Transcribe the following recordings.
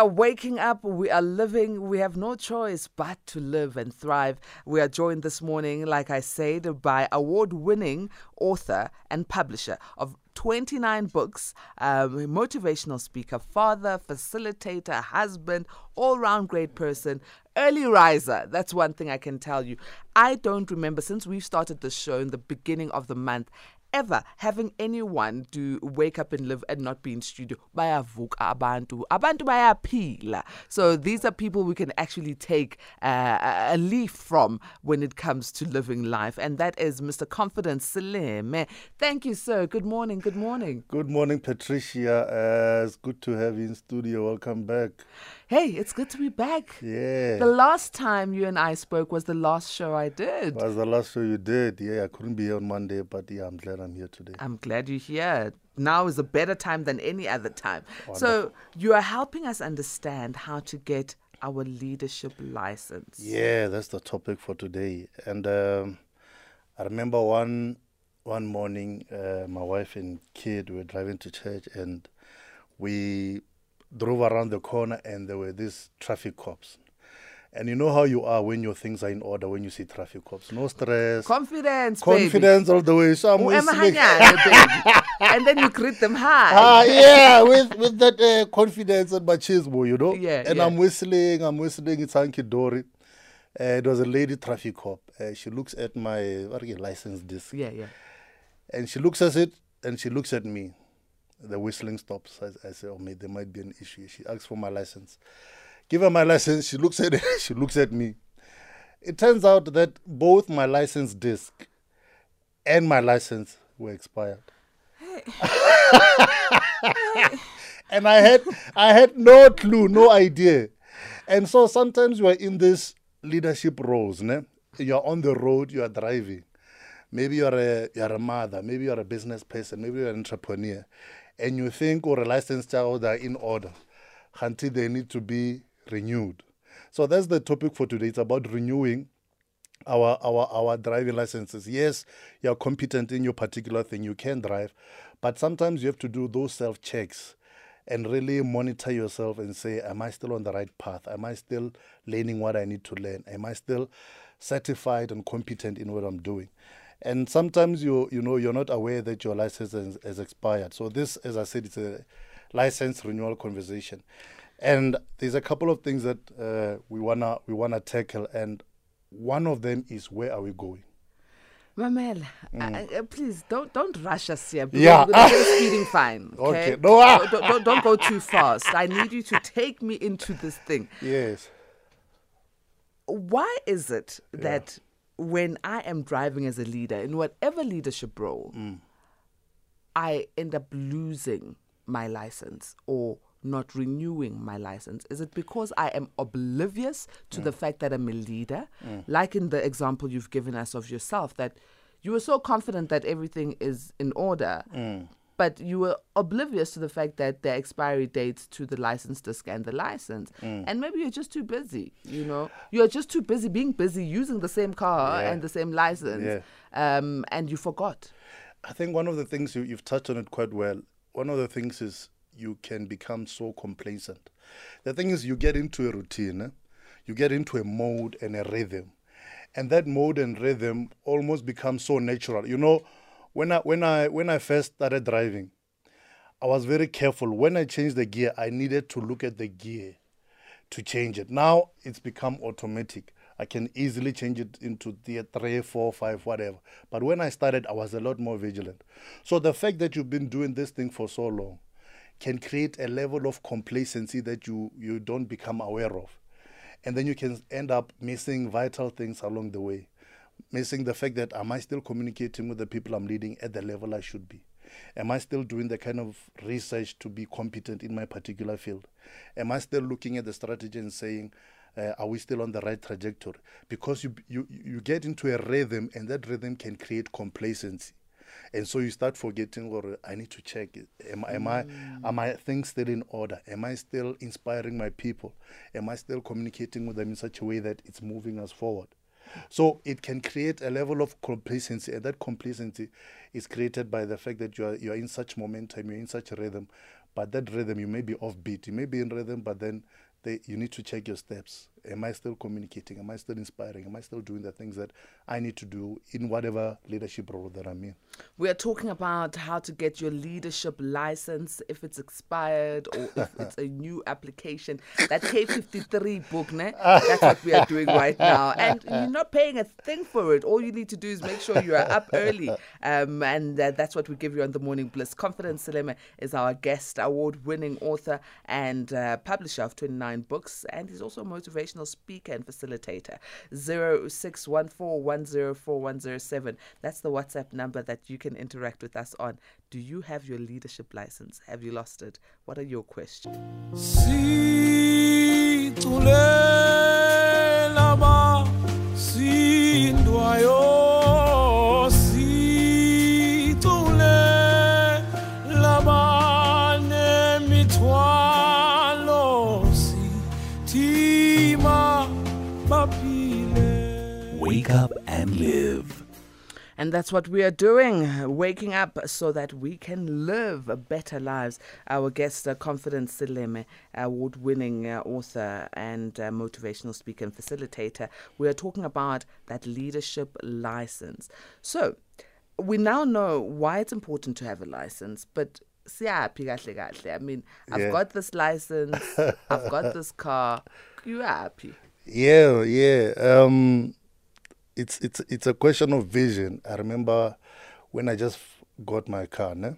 are waking up, we are living, we have no choice but to live and thrive. We are joined this morning, like I said, by award winning author and publisher of 29 books, um, motivational speaker, father, facilitator, husband, all round great person, early riser. That's one thing I can tell you. I don't remember since we've started the show in the beginning of the month ever having anyone do wake up and live and not be in studio bayavuka abantu. Abantu bayaphila. So these are people we can actually take uh, a leaf from when it comes to living life. And that is Mr Confidence Seleme. Thank you sir. Good morning. Good morning. Good morning Patricia. Uh, it's good to have you in studio. Welcome back Hey, it's good to be back. Yeah. The last time you and I spoke was the last show I did. Was the last show you did? Yeah, I couldn't be here on Monday, but yeah, I'm glad I'm here today. I'm glad you're here. Now is a better time than any other time. Wonderful. So you are helping us understand how to get our leadership license. Yeah, that's the topic for today. And um, I remember one one morning, uh, my wife and kid were driving to church, and we drove around the corner and there were these traffic cops. And you know how you are when your things are in order when you see traffic cops. No stress. Confidence. Confidence baby. all the way. So I'm and then you greet them high. Ah, yeah, with with that uh, confidence and machismo, you know. Yeah. And yeah. I'm whistling. I'm whistling. It's Anki Dory. Uh, it was a lady traffic cop. Uh, she looks at my what license disc. Yeah, yeah. And she looks at it and she looks at me the whistling stops. I, I say, oh, maybe there might be an issue. She asks for my license. Give her my license. She looks at it. she looks at me. It turns out that both my license disc and my license were expired. and I had I had no clue, no idea. And so sometimes you are in this leadership roles, ne? You're on the road, you are driving. Maybe you're a you're a mother, maybe you're a business person, maybe you're an entrepreneur and you think or a license child are in order until they need to be renewed. So that's the topic for today. It's about renewing our our our driving licenses. Yes, you're competent in your particular thing, you can drive, but sometimes you have to do those self checks and really monitor yourself and say, Am I still on the right path? Am I still learning what I need to learn? Am I still certified and competent in what I'm doing? And sometimes you you know you're not aware that your license has, has, expired. So this, as I said, it's a license renewal conversation, and there's a couple of things that uh, we wanna we wanna tackle, and one of them is where are we going. Mamela, mm. uh, please don't don't rush us here. Yeah, we're speeding fine. Okay, okay. no, ah. don't, don't, don't go too fast. I need you to take me into this thing. Yes. Why is it that when I am driving as a leader in whatever leadership role, mm. I end up losing my license or not renewing my license? Is it because I am oblivious to mm. the fact that I'm a leader? Mm. Like in the example you've given us of yourself, that you were so confident that everything is in order, mm but you were oblivious to the fact that the expiry dates to the license to scan the license. Mm. And maybe you're just too busy, you know? You're just too busy being busy using the same car yeah. and the same license, yeah. um, and you forgot. I think one of the things you, you've touched on it quite well. One of the things is you can become so complacent. The thing is, you get into a routine, eh? you get into a mode and a rhythm. And that mode and rhythm almost becomes so natural. You know, when I when I when I first started driving, I was very careful. When I changed the gear, I needed to look at the gear to change it. Now it's become automatic. I can easily change it into the three, four, five, whatever. But when I started, I was a lot more vigilant. So the fact that you've been doing this thing for so long can create a level of complacency that you you don't become aware of, and then you can end up missing vital things along the way missing the fact that am I still communicating with the people I'm leading at the level I should be? Am I still doing the kind of research to be competent in my particular field? Am I still looking at the strategy and saying, uh, are we still on the right trajectory? Because you, you you get into a rhythm, and that rhythm can create complacency, and so you start forgetting. Or I need to check. Am, am I am I things still in order? Am I still inspiring my people? Am I still communicating with them in such a way that it's moving us forward? So it can create a level of complacency, and that complacency is created by the fact that you are you are in such momentum, you're in such rhythm, but that rhythm you may be offbeat, you may be in rhythm, but then they, you need to check your steps. Am I still communicating? Am I still inspiring? Am I still doing the things that I need to do in whatever leadership role that I'm in? We are talking about how to get your leadership license if it's expired or if it's a new application. That K53 book, ne? That's what we are doing right now. And you're not paying a thing for it. All you need to do is make sure you are up early. Um, and uh, that's what we give you on the Morning Bliss. Confidence Seleme is our guest, award winning author and uh, publisher of 29 books. And he's also a motivational speaker and facilitator. 0614104107. That's the WhatsApp number that you can interact with us on. Do you have your leadership license? Have you lost it? What are your questions? Wake up and live. And that's what we are doing, waking up so that we can live better lives. Our guest, uh, Confidence Seleme, award winning uh, author and uh, motivational speaker and facilitator, we are talking about that leadership license. So, we now know why it's important to have a license, but siyaphi kahle kahle? I mean, I've Yeah. got this license, I've got this car. You are happy? Yeah, yeah. Um, it's it's it's a question of vision. I remember when I just got my car, ne?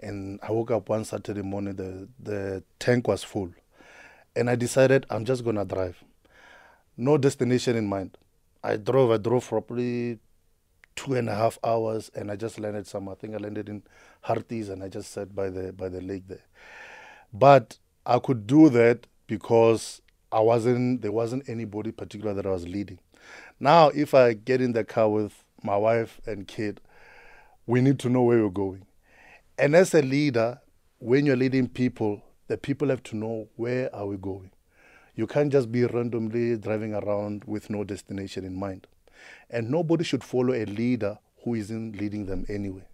and I woke up one Saturday morning. The the tank was full, and I decided I'm just gonna drive. No destination in mind. I drove. I drove probably two and a half hours, and I just landed somewhere. I think I landed in Harties, and I just sat by the by the lake there. But I could do that because I wasn't there wasn't anybody particular that I was leading. Now if I get in the car with my wife and kid, we need to know where we're going. And as a leader, when you're leading people, the people have to know where are we going. You can't just be randomly driving around with no destination in mind. And nobody should follow a leader who isn't leading them anyway.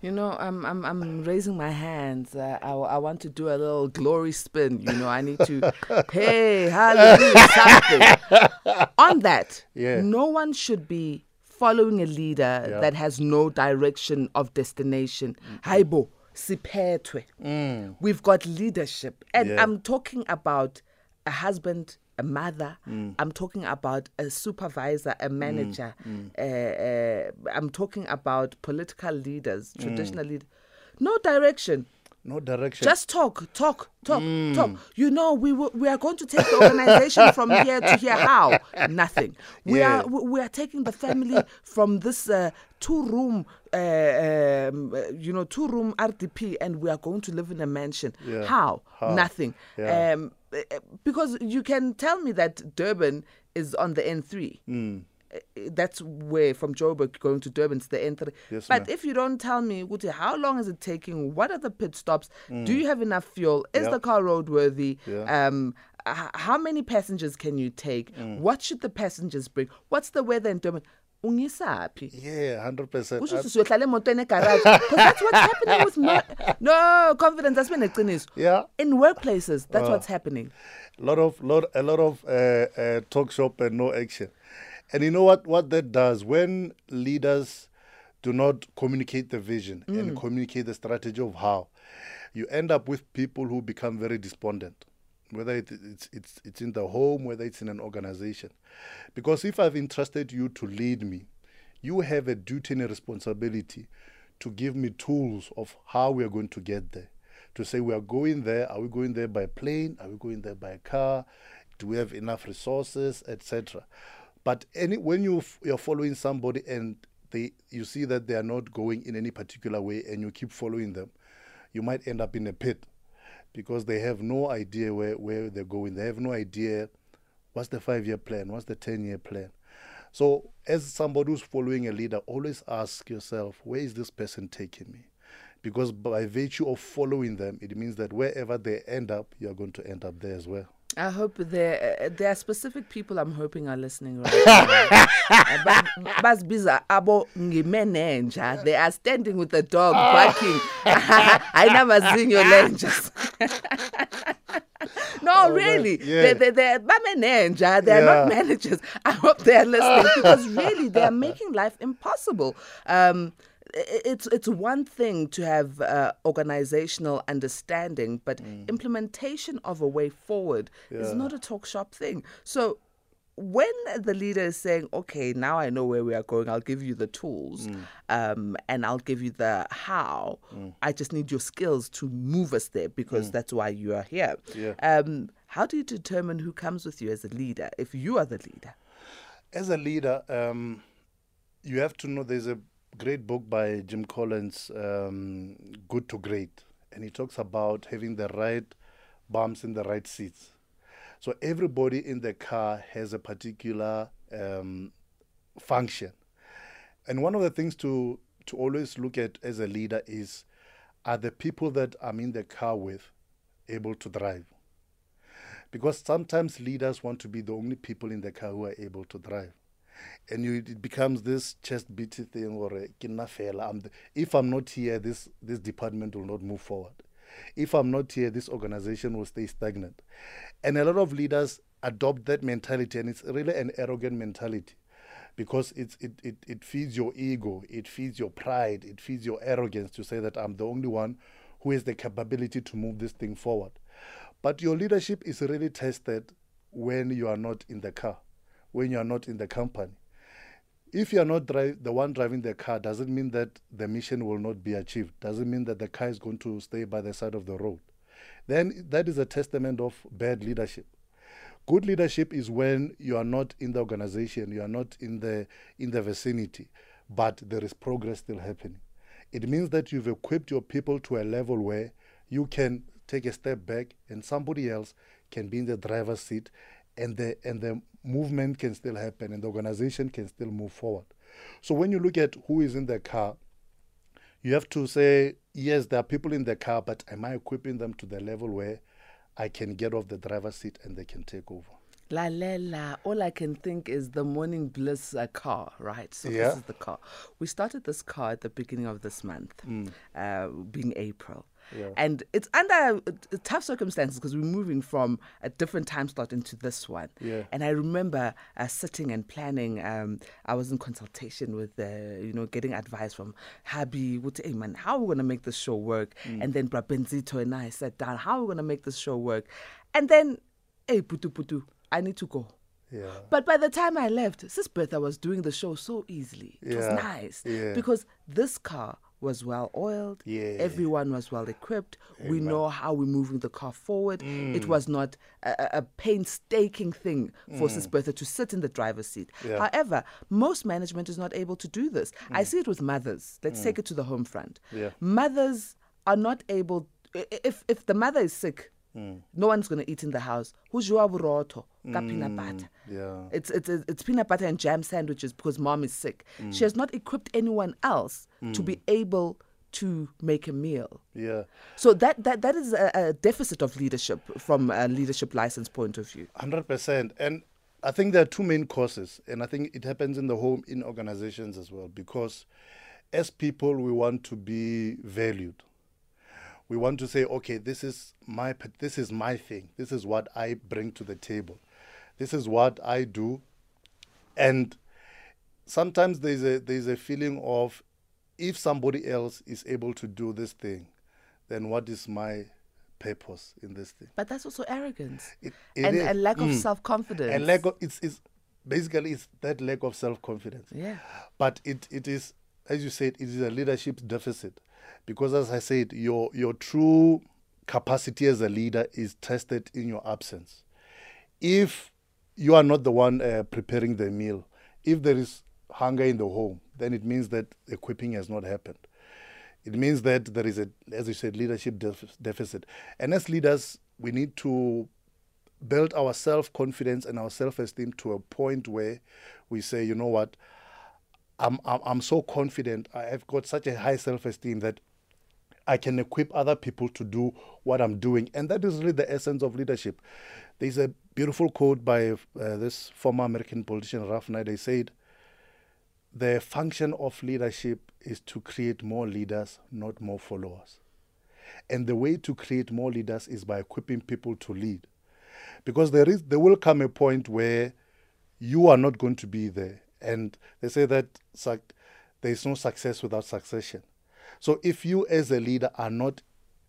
You know, I'm I'm I'm raising my hands. Uh, I I want to do a little glory spin. You know, I need to, hey, hallelujah, something. On that, Yeah. no one should be following a leader Yeah. that has no direction of destination. Haibo, siphetwe. We've got leadership, and Yeah. I'm talking about a husband. A mother, I'm talking about a supervisor, a manager. Uh, uh, I'm talking about political leaders, traditional leaders. No direction. No direction. Just talk, talk, talk, talk. You know, we w- we are going to take the organization from here to here. How? Nothing. We Yeah. are we are taking the family from this uh, two room, uh, um, you know, two room RDP, and we are going to live in a mansion. Yeah. How? How? Nothing. Yeah. Um, because you can tell me that Durban is on the N3. Hmm. Uh, That's where from Joburg going to Durban to the N3. Yes, but if you don't tell me, Guti, how long is it taking? What are the pit stops? Do you have enough fuel? Is Mm. Yep. the car roadworthy? Yeah. Um, how many passengers can you take? Mm. What should the passengers bring? What's the weather in Durban? Ungisaphi? yeah, hundred percent. Kusho ukuthi siyohlala emotweni egarage because that's what's happening with no, no confidence asibe neqiniso Yeah. in workplaces that's Uh. what's happening lot of lot a lot of uh, uh, talk shop and no action and you know what what that does when leaders do not communicate the vision and communicate the strategy of how you end up with people who become very despondent whether it, it's it's it's in the home whether it's in an organization. Because if i've entrusted you to lead me you have a duty and a responsibility to give me tools of how we are going to get there. To say we are going there. Are we going there by plane? Are we going there by car? Do we have enough resources? etc but any when you you're following somebody and they you see that they are not going in any particular way and you keep following them you might end up in a pit because they have no idea where, where they're going. They have no idea what's the five year plan what's the 10 year plan. So as somebody who's following a leader always ask yourself where is this person taking me? Because by virtue of following them it means that wherever they end up you're going to end up there as well I hope there uh, there are specific people I'm hoping are listening right now. Ba- Basibiza abo ngimeneja. They are standing with the dog barking. Ayinamazinyo lenjas. No, really. yeah. They, they, they're. They're not managers. I hope they're listening because really they are making life impossible. Um, i- it's it's one thing to have uh, organizational understanding, but implementation of a way forward is not a talk shop thing. So when the leader is saying, "Okay, now I know where we are going. I'll give you the tools, um, and I'll give you the how. I just need your skills to move us there because that's why you are here." Yeah. Um, how do you determine who comes with you as a leader if you are the leader? As a leader, um, you have to know there's a great book by Jim Collins, um, Good to Great, and he talks about having the right bumps in the right seats. So everybody in the car has a particular um, function, and one of the things to to always look at as a leader is are the people that I'm in the car with able to drive? Because sometimes leaders want to be the only people in the car who are able to drive. And you, it becomes this chest beating thing or a "Ke nna fela, I'm if I'm not here, this, this department will not move forward. If I'm not here, this organization will stay stagnant. And a lot of leaders adopt that mentality, and it's really an arrogant mentality because it's, it, it, it feeds your ego, it feeds your pride, it feeds your arrogance to say that I'm the only one who has the capability to move this thing forward. But your leadership is really tested when you are not in the car, when you are not in the company. If you are not dri- the one driving the car, doesn't mean that the mission will not be achieved. Doesn't mean that the car is going to stay by the side of the road. Then that is a testament of bad leadership. Good leadership is when you are not in the organization, you are not in the in the vicinity, but there is progress still happening. It means that you've equipped your people to a level where you can take a step back and somebody else can be in the driver's seat and the and the movement can still happen and the organization can still move forward. So when you look at who is in the car, you have to say, yes, there are people in the car, but am I equipping them to the level where I can get off the driver's seat and they can take over? La la la. All I can think is the Morning Bliss uh, car, right? So Yeah. this is the car. We started this car at the beginning of this month, uh, being April. Yeah. And it's under uh, tough circumstances because we're moving from a different time slot into this one. Yeah. And I remember uh, sitting and planning. Um, I was in consultation with, uh, you know, getting advice from Habi. Hey man, how are we going to make this show work? Mm. And then Brabenzito and I sat down. How are we going to make this show work? And then, hey, putu putu, I need to go. Yeah. But by the time I left, Sis Bertha was doing the show so easily. It was nice yeah. because this car was well oiled. Yeah. Everyone was well equipped. We know how we're moving the car forward. Mm. It was not a, a- painstaking thing for Sis Bertha to sit in the driver's seat. Mm. Yeah. Mm. However, most management is not able to do this. I see it with mothers. Let's take it to the home front. Yeah. Mothers are not able. If if the mother is sick, Mm. no one's going to eat in the house. Who's your burrito? Ka peanut butter. Yeah. It's, it's it's peanut butter and jam sandwiches because mom is sick. Mm. She has not equipped anyone else to be able to make a meal. Yeah. So that that that is a, a deficit of leadership from a leadership license point of view. Hundred percent. And I think there are two main causes, and I think it happens in the home in organizations as well. Because as people, we want to be valued. We want to say, okay, this is my this is my thing. This is what I bring to the table. This is what I do, and sometimes there's a there's a feeling of if somebody else is able to do this thing, then what is my purpose in this thing? But that's also arrogance It- it and is. a lack of Mm. self confidence. and lack of it's, it's basically it's that lack of self confidence. Yeah. But it, it is as you said, it is a leadership deficit. Because as I said, your your true capacity as a leader is tested in your absence. If you are not the one uh, preparing the meal, if there is hunger in the home, then it means that equipping has not happened. It means that there is a, as you said, leadership def- deficit. And as leaders, we need to build our self confidence and our self esteem to a point where we say, you know what, I'm, I'm, I'm so confident, I have got such a high self esteem that I can equip other people to do what I'm doing. And that is really the essence of leadership. There's a beautiful quote by uh, this former American politician, Ralph Nader. He said, The function of leadership is to create more leaders, not more followers. And the way to create more leaders is by equipping people to lead. Because there is there will come a point where you are not going to be there. And they say that there is no success without succession. So if you as a leader are not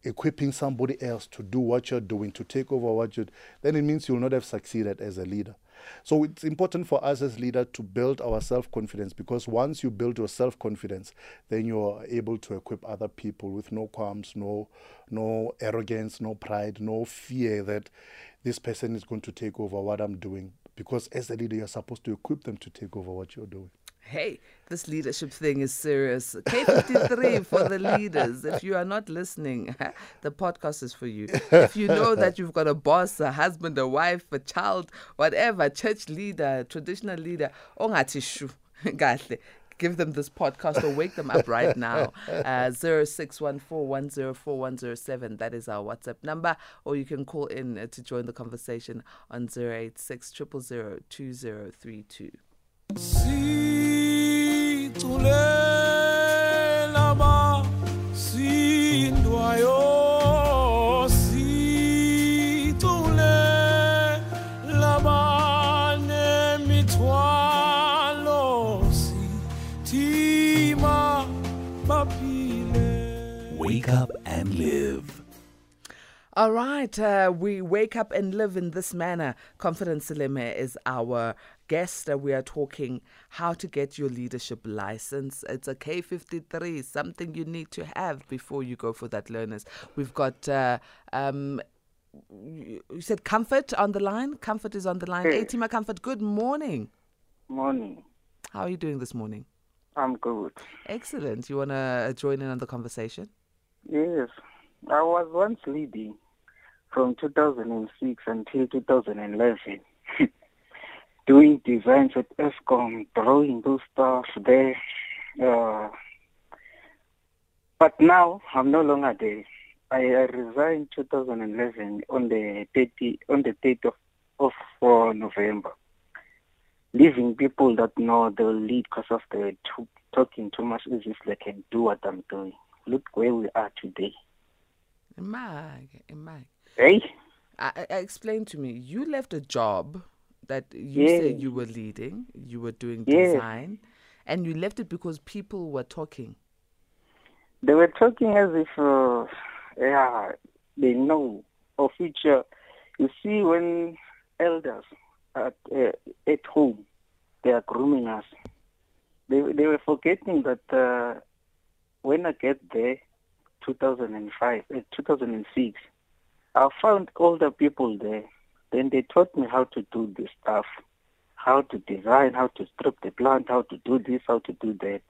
equipping somebody else to do what you're doing, to take over what you're, then it means you'll not have succeeded as a leader. So it's important for us as leaders to build our self-confidence because once you build your self-confidence, then you're able to equip other people with no qualms, no no arrogance, no pride, no fear that this person is going to take over what I'm doing. Because as a leader, you're supposed to equip them to take over what you're doing. Hey, this leadership thing is serious. K53 for the leaders. If you are not listening, the podcast is for you. If you know that you've got a boss, a husband, a wife, a child, whatever, church leader, traditional leader, ongathi shu, kahle. Give them this podcast or wake them up right now. Uh, 0614104107. That is our WhatsApp number. Or you can call in uh, to join the conversation on 086 2032. Wake up and live. All right, uh, we wake up and live in this manner. Confidence Seleme is our guest. Uh, we are talking how to get your leadership license. It's a K53, something you need to have before you go for that learners. We've got, uh, um, you you said Comfort on the line. Comfort is on the line. Yes. Atima Comfort, good morning. Morning. How are you doing this morning? I'm good. Excellent. You want to join in on the conversation? Yes. I was once leading from 2006 until 2011, doing designs at Eskom, drawing those stuff there. Uh, but now I'm no longer there. I, resigned 2011 on the 30 on the 30th of, of uh, November. leaving people that know they'll lead because of the too, talking too much as if they can do what I'm doing. Look where we are today. Mag, Mag. Hey, I, I- explain to me. You left a job that you said you were leading. You were doing Yes. design, and you left it because people were talking. they were talking as if, uh, yeah, they know of each. Uh, you see, when elders at uh, at home, they are grooming us. They they were forgetting that uh, when I get there, 2005, uh, 2006, I found older people there. Then they taught me how to do this stuff, how to design, how to strip the plant, how to do this, how to do that.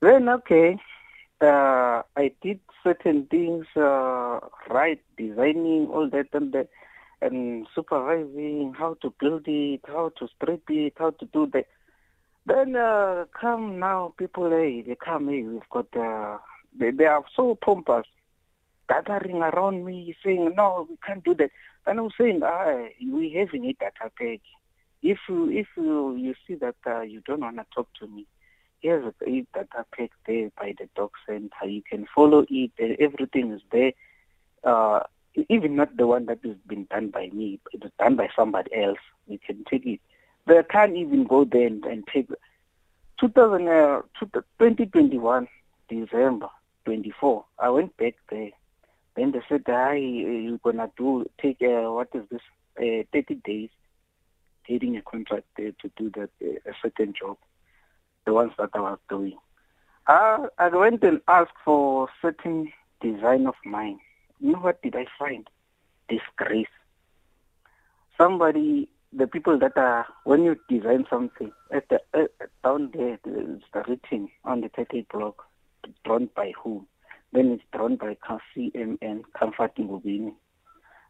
Then okay, uh, I did certain things uh, right, designing all that and that, and supervising how to build it, how to strip it, how to do that. Then uh, come now, people, hey, they come, hey, we've got, uh, they, they are so pompous, gathering around me, saying, no, we can't do that. And I'm saying, ah, we having a data pack. If you, if you, you see that uh, you don't want to talk to me, here's a, a data pack there by the doc center. You can follow it. and Everything is there. Uh, even not the one that has been done by me, it was done by somebody else. You can take it. They can't even go there and, and take 2000, uh, 2021, December 24. I went back there. Then they said, "Hi, you're gonna do take uh, what is this? Uh, 30 days, getting a contract there to do that uh, a certain job, the ones that I was doing." I I went and asked for certain design of mine. You know what did I find? Disgrace. Somebody, the people that are when you design something at the uh, down there, it's written on the title block, drawn by whom? Then it's drawn by CMN, Comfort Ngubini.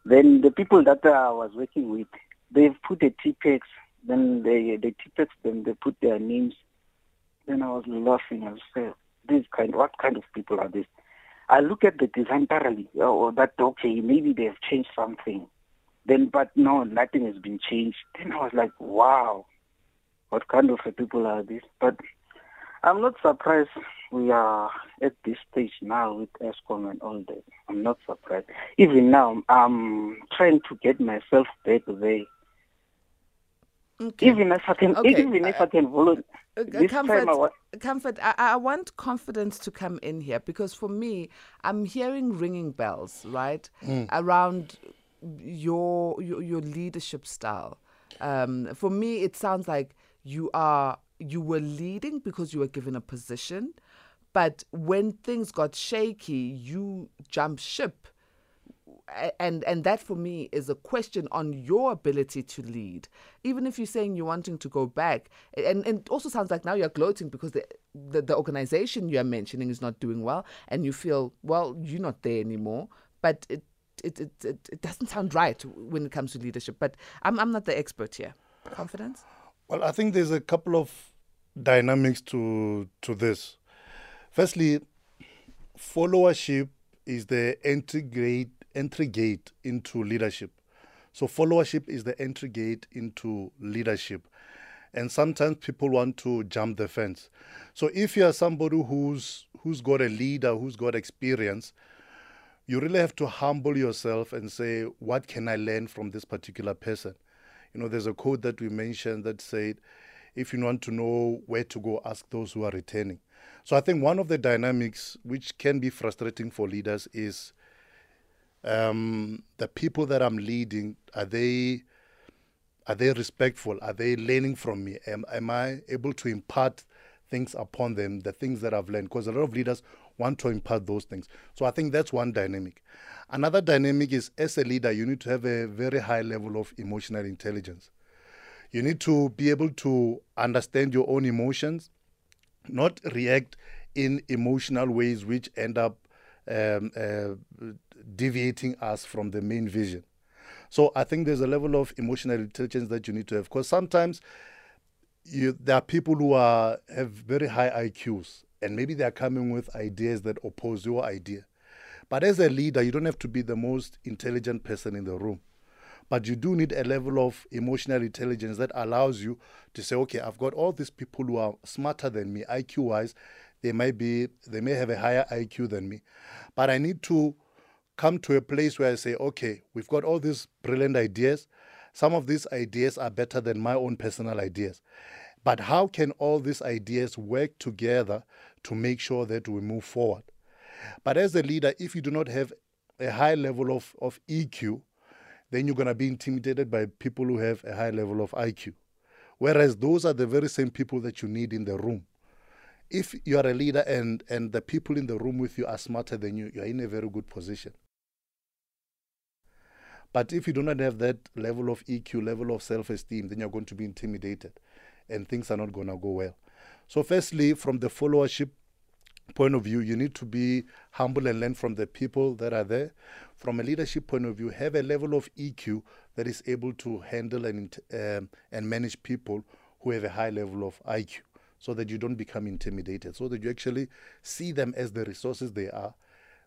Then the people that I was working with, they've put the Tipp-Ex, then they, the Tipp-Ex, then they put their names. Then I was laughing. I saying, this kind, what kind of people are these? I look at the design thoroughly, or that okay, maybe they've changed something. Then, but no, nothing has been changed. Then I was like, wow, what kind of a people are these? But I'm not surprised we are at this stage now with Eskom and all that. I'm not surprised. Even now, I'm trying to get myself back there. Okay. Even if I can, Okay, even if I can volunteer. Uh, This comfort, time I wa- comfort. I, I want confidence to come in here because for me, I'm hearing ringing bells, right, around your, your your leadership style. Um, for me, it sounds like you are you were leading because you were given a position, but when things got shaky, you jumped ship. And and that for me is a question on your ability to lead. Even if you're saying you're wanting to go back and, and it also sounds like now you're gloating because the, the the organization you're mentioning is not doing well and you feel well you're not there anymore. But it it, it, it, it doesn't sound right when it comes to leadership but I'm, I'm not the expert here confidence Well, I think there's a couple of dynamics to to this. Firstly, followership is the entry gate entry gate into leadership. So followership is the entry gate into leadership. And sometimes people want to jump the fence. So if you are somebody who's who's got a leader, who's got experience, you really have to humble yourself and say, what can I learn from this particular person? You know, there's a quote that we mentioned that said, if you want to know where to go, ask those who are returning. So I think one of the dynamics which can be frustrating for leaders is um, the people that I'm leading, are they are they respectful? Are they learning from me? Am, am I able to impart things upon them, the things that I've learned? Because a lot of leaders want to impart those things. So I think that's one dynamic. Another dynamic is as a leader, you need to have a very high level of emotional intelligence. You need to be able to understand your own emotions, not react in emotional ways which end up um, uh, deviating us from the main vision. So I think there's a level of emotional intelligence that you need to have because sometimes you, there are people who are have very high IQs and maybe they are coming with ideas that oppose your idea. But as a leader, you don't have to be the most intelligent person in the room. But you do need a level of emotional intelligence that allows you to say, okay, I've got all these people who are smarter than me, IQ wise. They might be, they may have a higher IQ than me. But I need to come to a place where I say, okay, we've got all these brilliant ideas. Some of these ideas are better than my own personal ideas. But how can all these ideas work together to make sure that we move forward? But as a leader, if you do not have a high level of, of EQ, then you're going to be intimidated by people who have a high level of IQ. Whereas those are the very same people that you need in the room. If you are a leader and, and the people in the room with you are smarter than you, you're in a very good position. But if you do not have that level of EQ, level of self esteem, then you're going to be intimidated and things are not going to go well. So, firstly, from the followership point of view, you need to be humble and learn from the people that are there. From a leadership point of view, have a level of EQ that is able to handle and, um, and manage people who have a high level of IQ so that you don't become intimidated, so that you actually see them as the resources they are.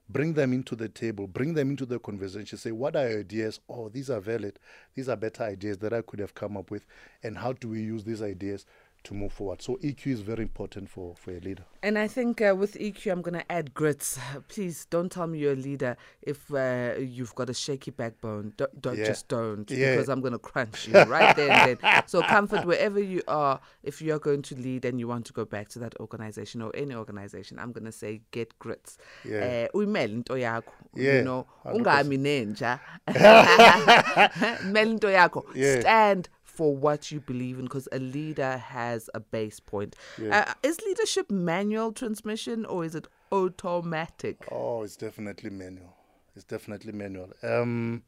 Bring them into the table, bring them into the conversation, say, What are your ideas? Oh, these are valid. These are better ideas that I could have come up with. And how do we use these ideas to move forward? So, EQ is very important for, for a leader. And I think uh, with EQ, I'm going to add grits. Please don't tell me you're a leader if uh, you've got a shaky backbone. Don't, don't Yeah. just don't, Yeah. because I'm going to crunch you right there and then. So comfort wherever you are. If you are going to lead and you want to go back to that organization or any organization, I'm going to say get grits. Yeah. Uh. Yeah, You know, 100%. ungami nenja. Stand for what you believe in because a leader has a base point. Uh, is leadership manual transmission or is it automatic? Oh, it's definitely manual. It's definitely manual. Um,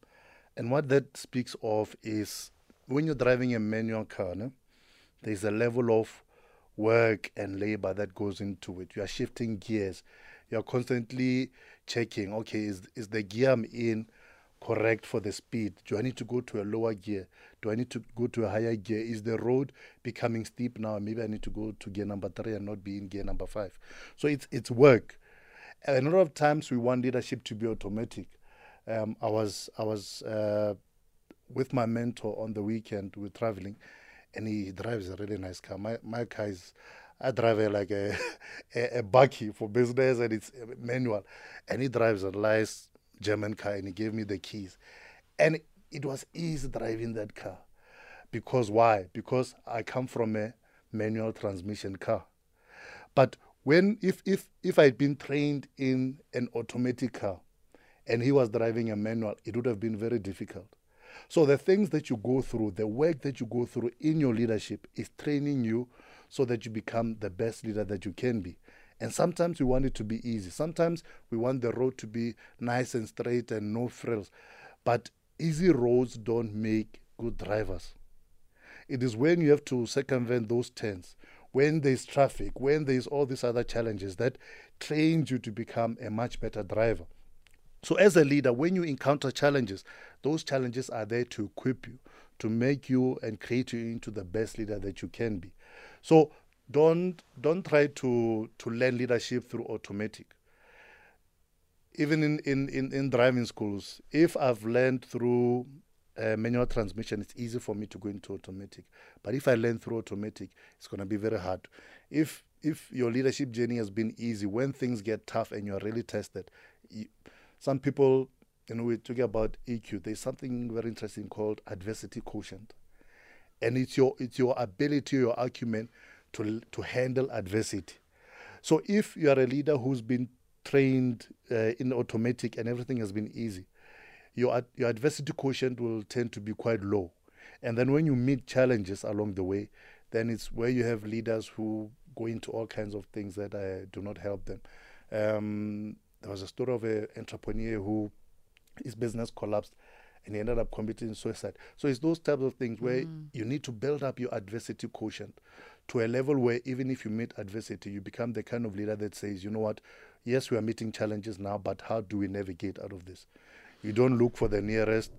and what that speaks of is when you're driving a manual car, no, there's a level of work and labor that goes into it. You are shifting gears. You are constantly checking. Okay, is is the gear I'm in correct for the speed? Do I need to go to a lower gear? Do I need to go to a higher gear? Is the road becoming steep now? Maybe I need to go to gear number three and not be in gear number five. So it's it's work. a lot of times we want leadership to be automatic. Um, I was I was uh, with my mentor on the weekend. We're traveling, and he drives a really nice car. My my car is I drive like a, a a bakkie for business, and it's manual, and he drives a nice German car, and he gave me the keys, and it was easy driving that car, because why? Because I come from a manual transmission car, but when if if if I'd been trained in an automatic car and he was driving a manual, it would have been very difficult. So the things that you go through, the work that you go through in your leadership is training you so that you become the best leader that you can be. And sometimes we want it to be easy. Sometimes we want the road to be nice and straight and no frills. But easy roads don't make good drivers. It is when you have to circumvent those turns, when there's traffic, when there's all these other challenges that trains you to become a much better driver. So, as a leader, when you encounter challenges, those challenges are there to equip you, to make you and create you into the best leader that you can be. So, don't don't try to to learn leadership through automatic. Even in in in, in driving schools, if I've learned through uh, manual transmission, it's easy for me to go into automatic. But if I learn through automatic, it's going to be very hard. If if your leadership journey has been easy, when things get tough and you are really tested, you, some people, you know, we're talking about EQ. There's something very interesting called adversity quotient, and it's your it's your ability, your acumen, to to handle adversity. So if you are a leader who's been trained uh, in automatic and everything has been easy, your your adversity quotient will tend to be quite low. And then when you meet challenges along the way, then it's where you have leaders who go into all kinds of things that uh, do not help them. Um, there was a story of an entrepreneur who his business collapsed and he ended up committing suicide. So it's those types of things where mm. you need to build up your adversity quotient to a level where even if you meet adversity, you become the kind of leader that says, you know what, yes, we are meeting challenges now, but how do we navigate out of this? You don't look for the nearest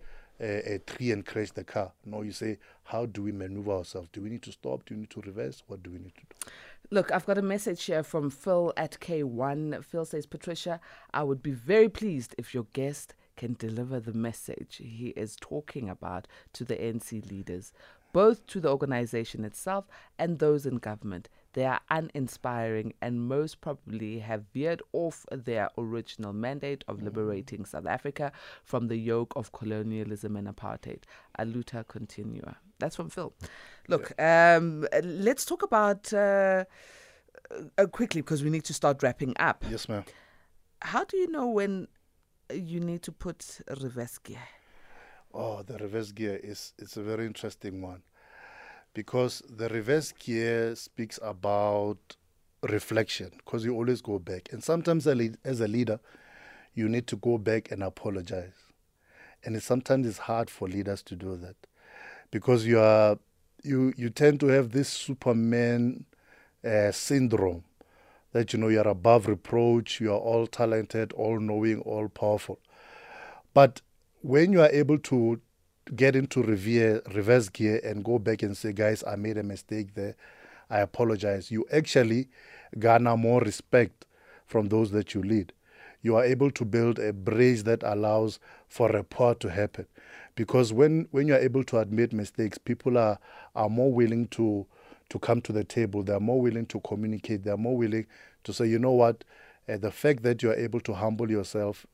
uh, a tree and crash the car. No, you say, how do we maneuver ourselves? Do we need to stop? Do we need to reverse? What do we need to do? Look, I've got a message here from Phil at K1. Phil says, Patricia, I would be very pleased if your guest can deliver the message he is talking about to the ANC leaders, both to the organization itself and those in government. They are uninspiring and most probably have veered off their original mandate of liberating South Africa from the yoke of colonialism and apartheid. Aluta continua. That's from Phil. Look, um, let's talk about uh, uh, quickly because we need to start wrapping up. Yes, ma'am. How do you know when you need to put reverse gear? Oh, the reverse gear is it's a very interesting one. Because the reverse gear speaks about reflection because you always go back. And sometimes as a leader you need to go back and apologize. And sometimes it's hard for leaders to do that. Because you are you you tend to have this superman uh, syndrome that you know you're above reproach you are all talented all knowing all powerful. But when you are able to get into revere, reverse gear and go back and say, guys, I made a mistake there. I apologize. You actually garner more respect from those that you lead. You are able to build a bridge that allows for rapport to happen. Because when, when you are able to admit mistakes, people are, are more willing to, to come to the table. They are more willing to communicate. They are more willing to say, you know what, uh, the fact that you are able to humble yourself,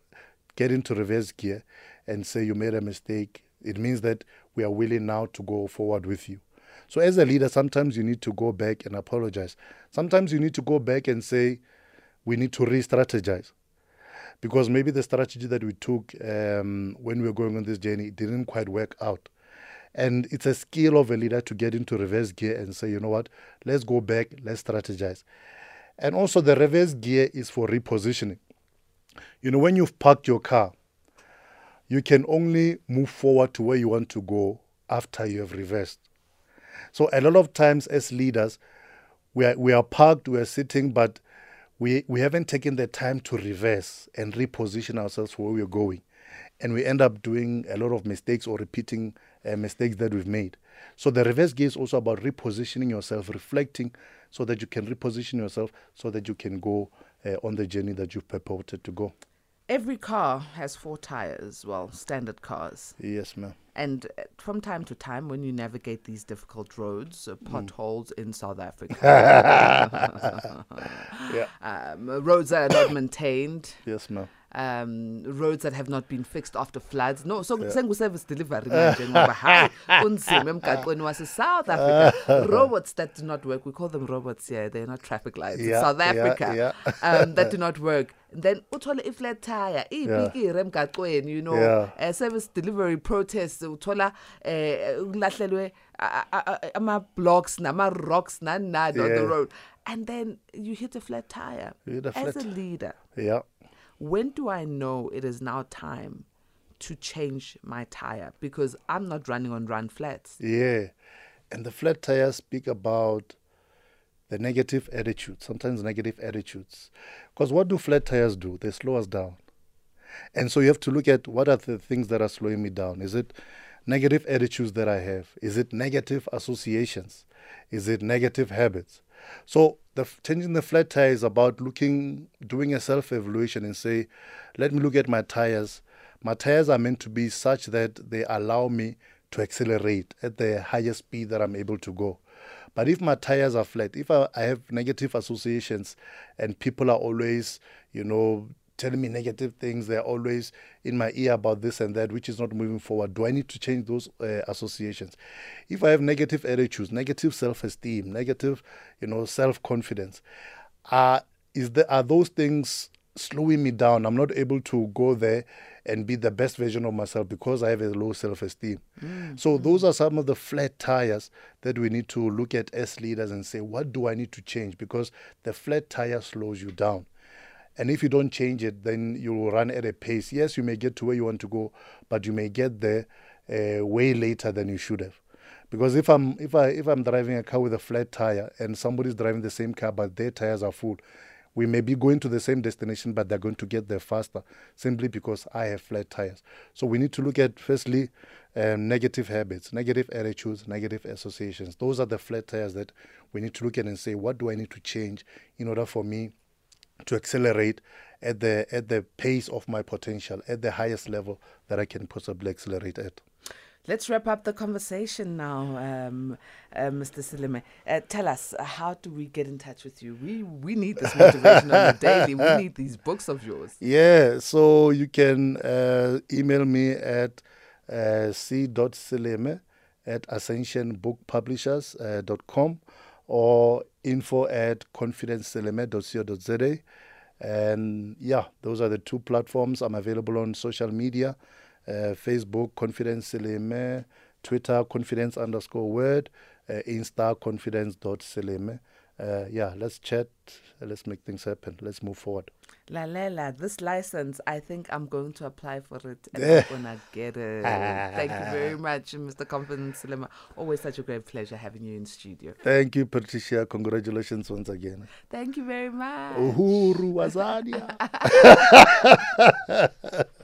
get into reverse gear, and say you made a mistake, it means that we are willing now to go forward with you. So, as a leader, sometimes you need to go back and apologize. Sometimes you need to go back and say, we need to re strategize. Because maybe the strategy that we took um, when we were going on this journey didn't quite work out. And it's a skill of a leader to get into reverse gear and say, you know what, let's go back, let's strategize. And also, the reverse gear is for repositioning. You know, when you've parked your car, you can only move forward to where you want to go after you have reversed. So a lot of times as leaders, we are, we are parked, we are sitting, but we, we haven't taken the time to reverse and reposition ourselves where we're going. And we end up doing a lot of mistakes or repeating uh, mistakes that we've made. So the reverse gear is also about repositioning yourself, reflecting so that you can reposition yourself so that you can go uh, on the journey that you've purported to go. Every car has four tires, well, standard cars. Yes, ma'am. And uh, from time to time, when you navigate these difficult roads, uh, potholes in South Africa, Yeah. um, roads that are not maintained, Yes, ma'am. Um, roads that have not been fixed after floods. No, so sengu-service delivery manje ngoba hayi kunzima emgaqweni wase-South Africa. robots that do not work, we call them robots here, they're not traffic lights. in South Africa, yeah. um, that do not work. Then uthole i-flat tire, iy'pikiri emgaqweni, you know, Yeah. uh, service delivery protests, uthola kulahlelwe a- a- a- ama-blocks nama-rocks nani nani on the road. And then you hit a flat tire. A As a leader, Yeah. When do I know it is now time to change my tire? Because I'm not running on run flats. Yeah. And the flat tires speak about the negative attitudes, sometimes negative attitudes. Because what do flat tires do? They slow us down. And so you have to look at what are the things that are slowing me down. Is it negative attitudes that I have? Is it negative associations? Is it negative habits? So the changing the flat tire is about looking, doing a self-evaluation and say, let me look at my tires. My tires are meant to be such that they allow me to accelerate at the highest speed that I'm able to go. But if my tires are flat, if I, I have negative associations and people are always, you know, telling me negative things, they're always in my ear about this and that, which is not moving forward, do I need to change those uh, associations? If I have negative attitudes, negative self esteem, negative, you know, self confidence, are, is the, are those things slowing me down? I'm not able to go there and be the best version of myself because I have a low self esteem. So, those are some of the flat tires that we need to look at as leaders and say, what do I need to change? Because the flat tire slows you down. And if you don't change it, then you will run at a pace. Yes, you may get to where you want to go, but you may get there uh, way later than you should have. Because if I'm if I if I'm driving a car with a flat tire and somebody's driving the same car but their tires are full, we may be going to the same destination, but they're going to get there faster simply because I have flat tires. So we need to look at firstly um, negative habits, negative attitudes, negative associations. Those are the flat tires that we need to look at and say, what do I need to change in order for me to accelerate at the at the pace of my potential, at the highest level that I can possibly accelerate at. Let's wrap up the conversation now, um, uh, Mr. Seleme. Uh, tell us, uh, how do we get in touch with you? We we need this motivation on the daily. We need these books of yours. Yeah, so you can uh, email me at uh, c.seleme at ascensionbookpublishers.com or info at confidenceseleme.co.za. And yeah, those are the two platforms. I'm available on social media uh, Facebook, Confidence Seleme, Twitter, confidence underscore word, uh, Insta, confidence.seleme. Uh, yeah, let's chat. Let's make things happen. Let's move forward. Lalela, this license, I think I'm going to apply for it and I'm going to get it. Thank you very much, Mr. Confidence Seleme. Always such a great pleasure having you in studio. Thank you, Patricia. Congratulations once again. Thank you very much. Uhuru Wazania.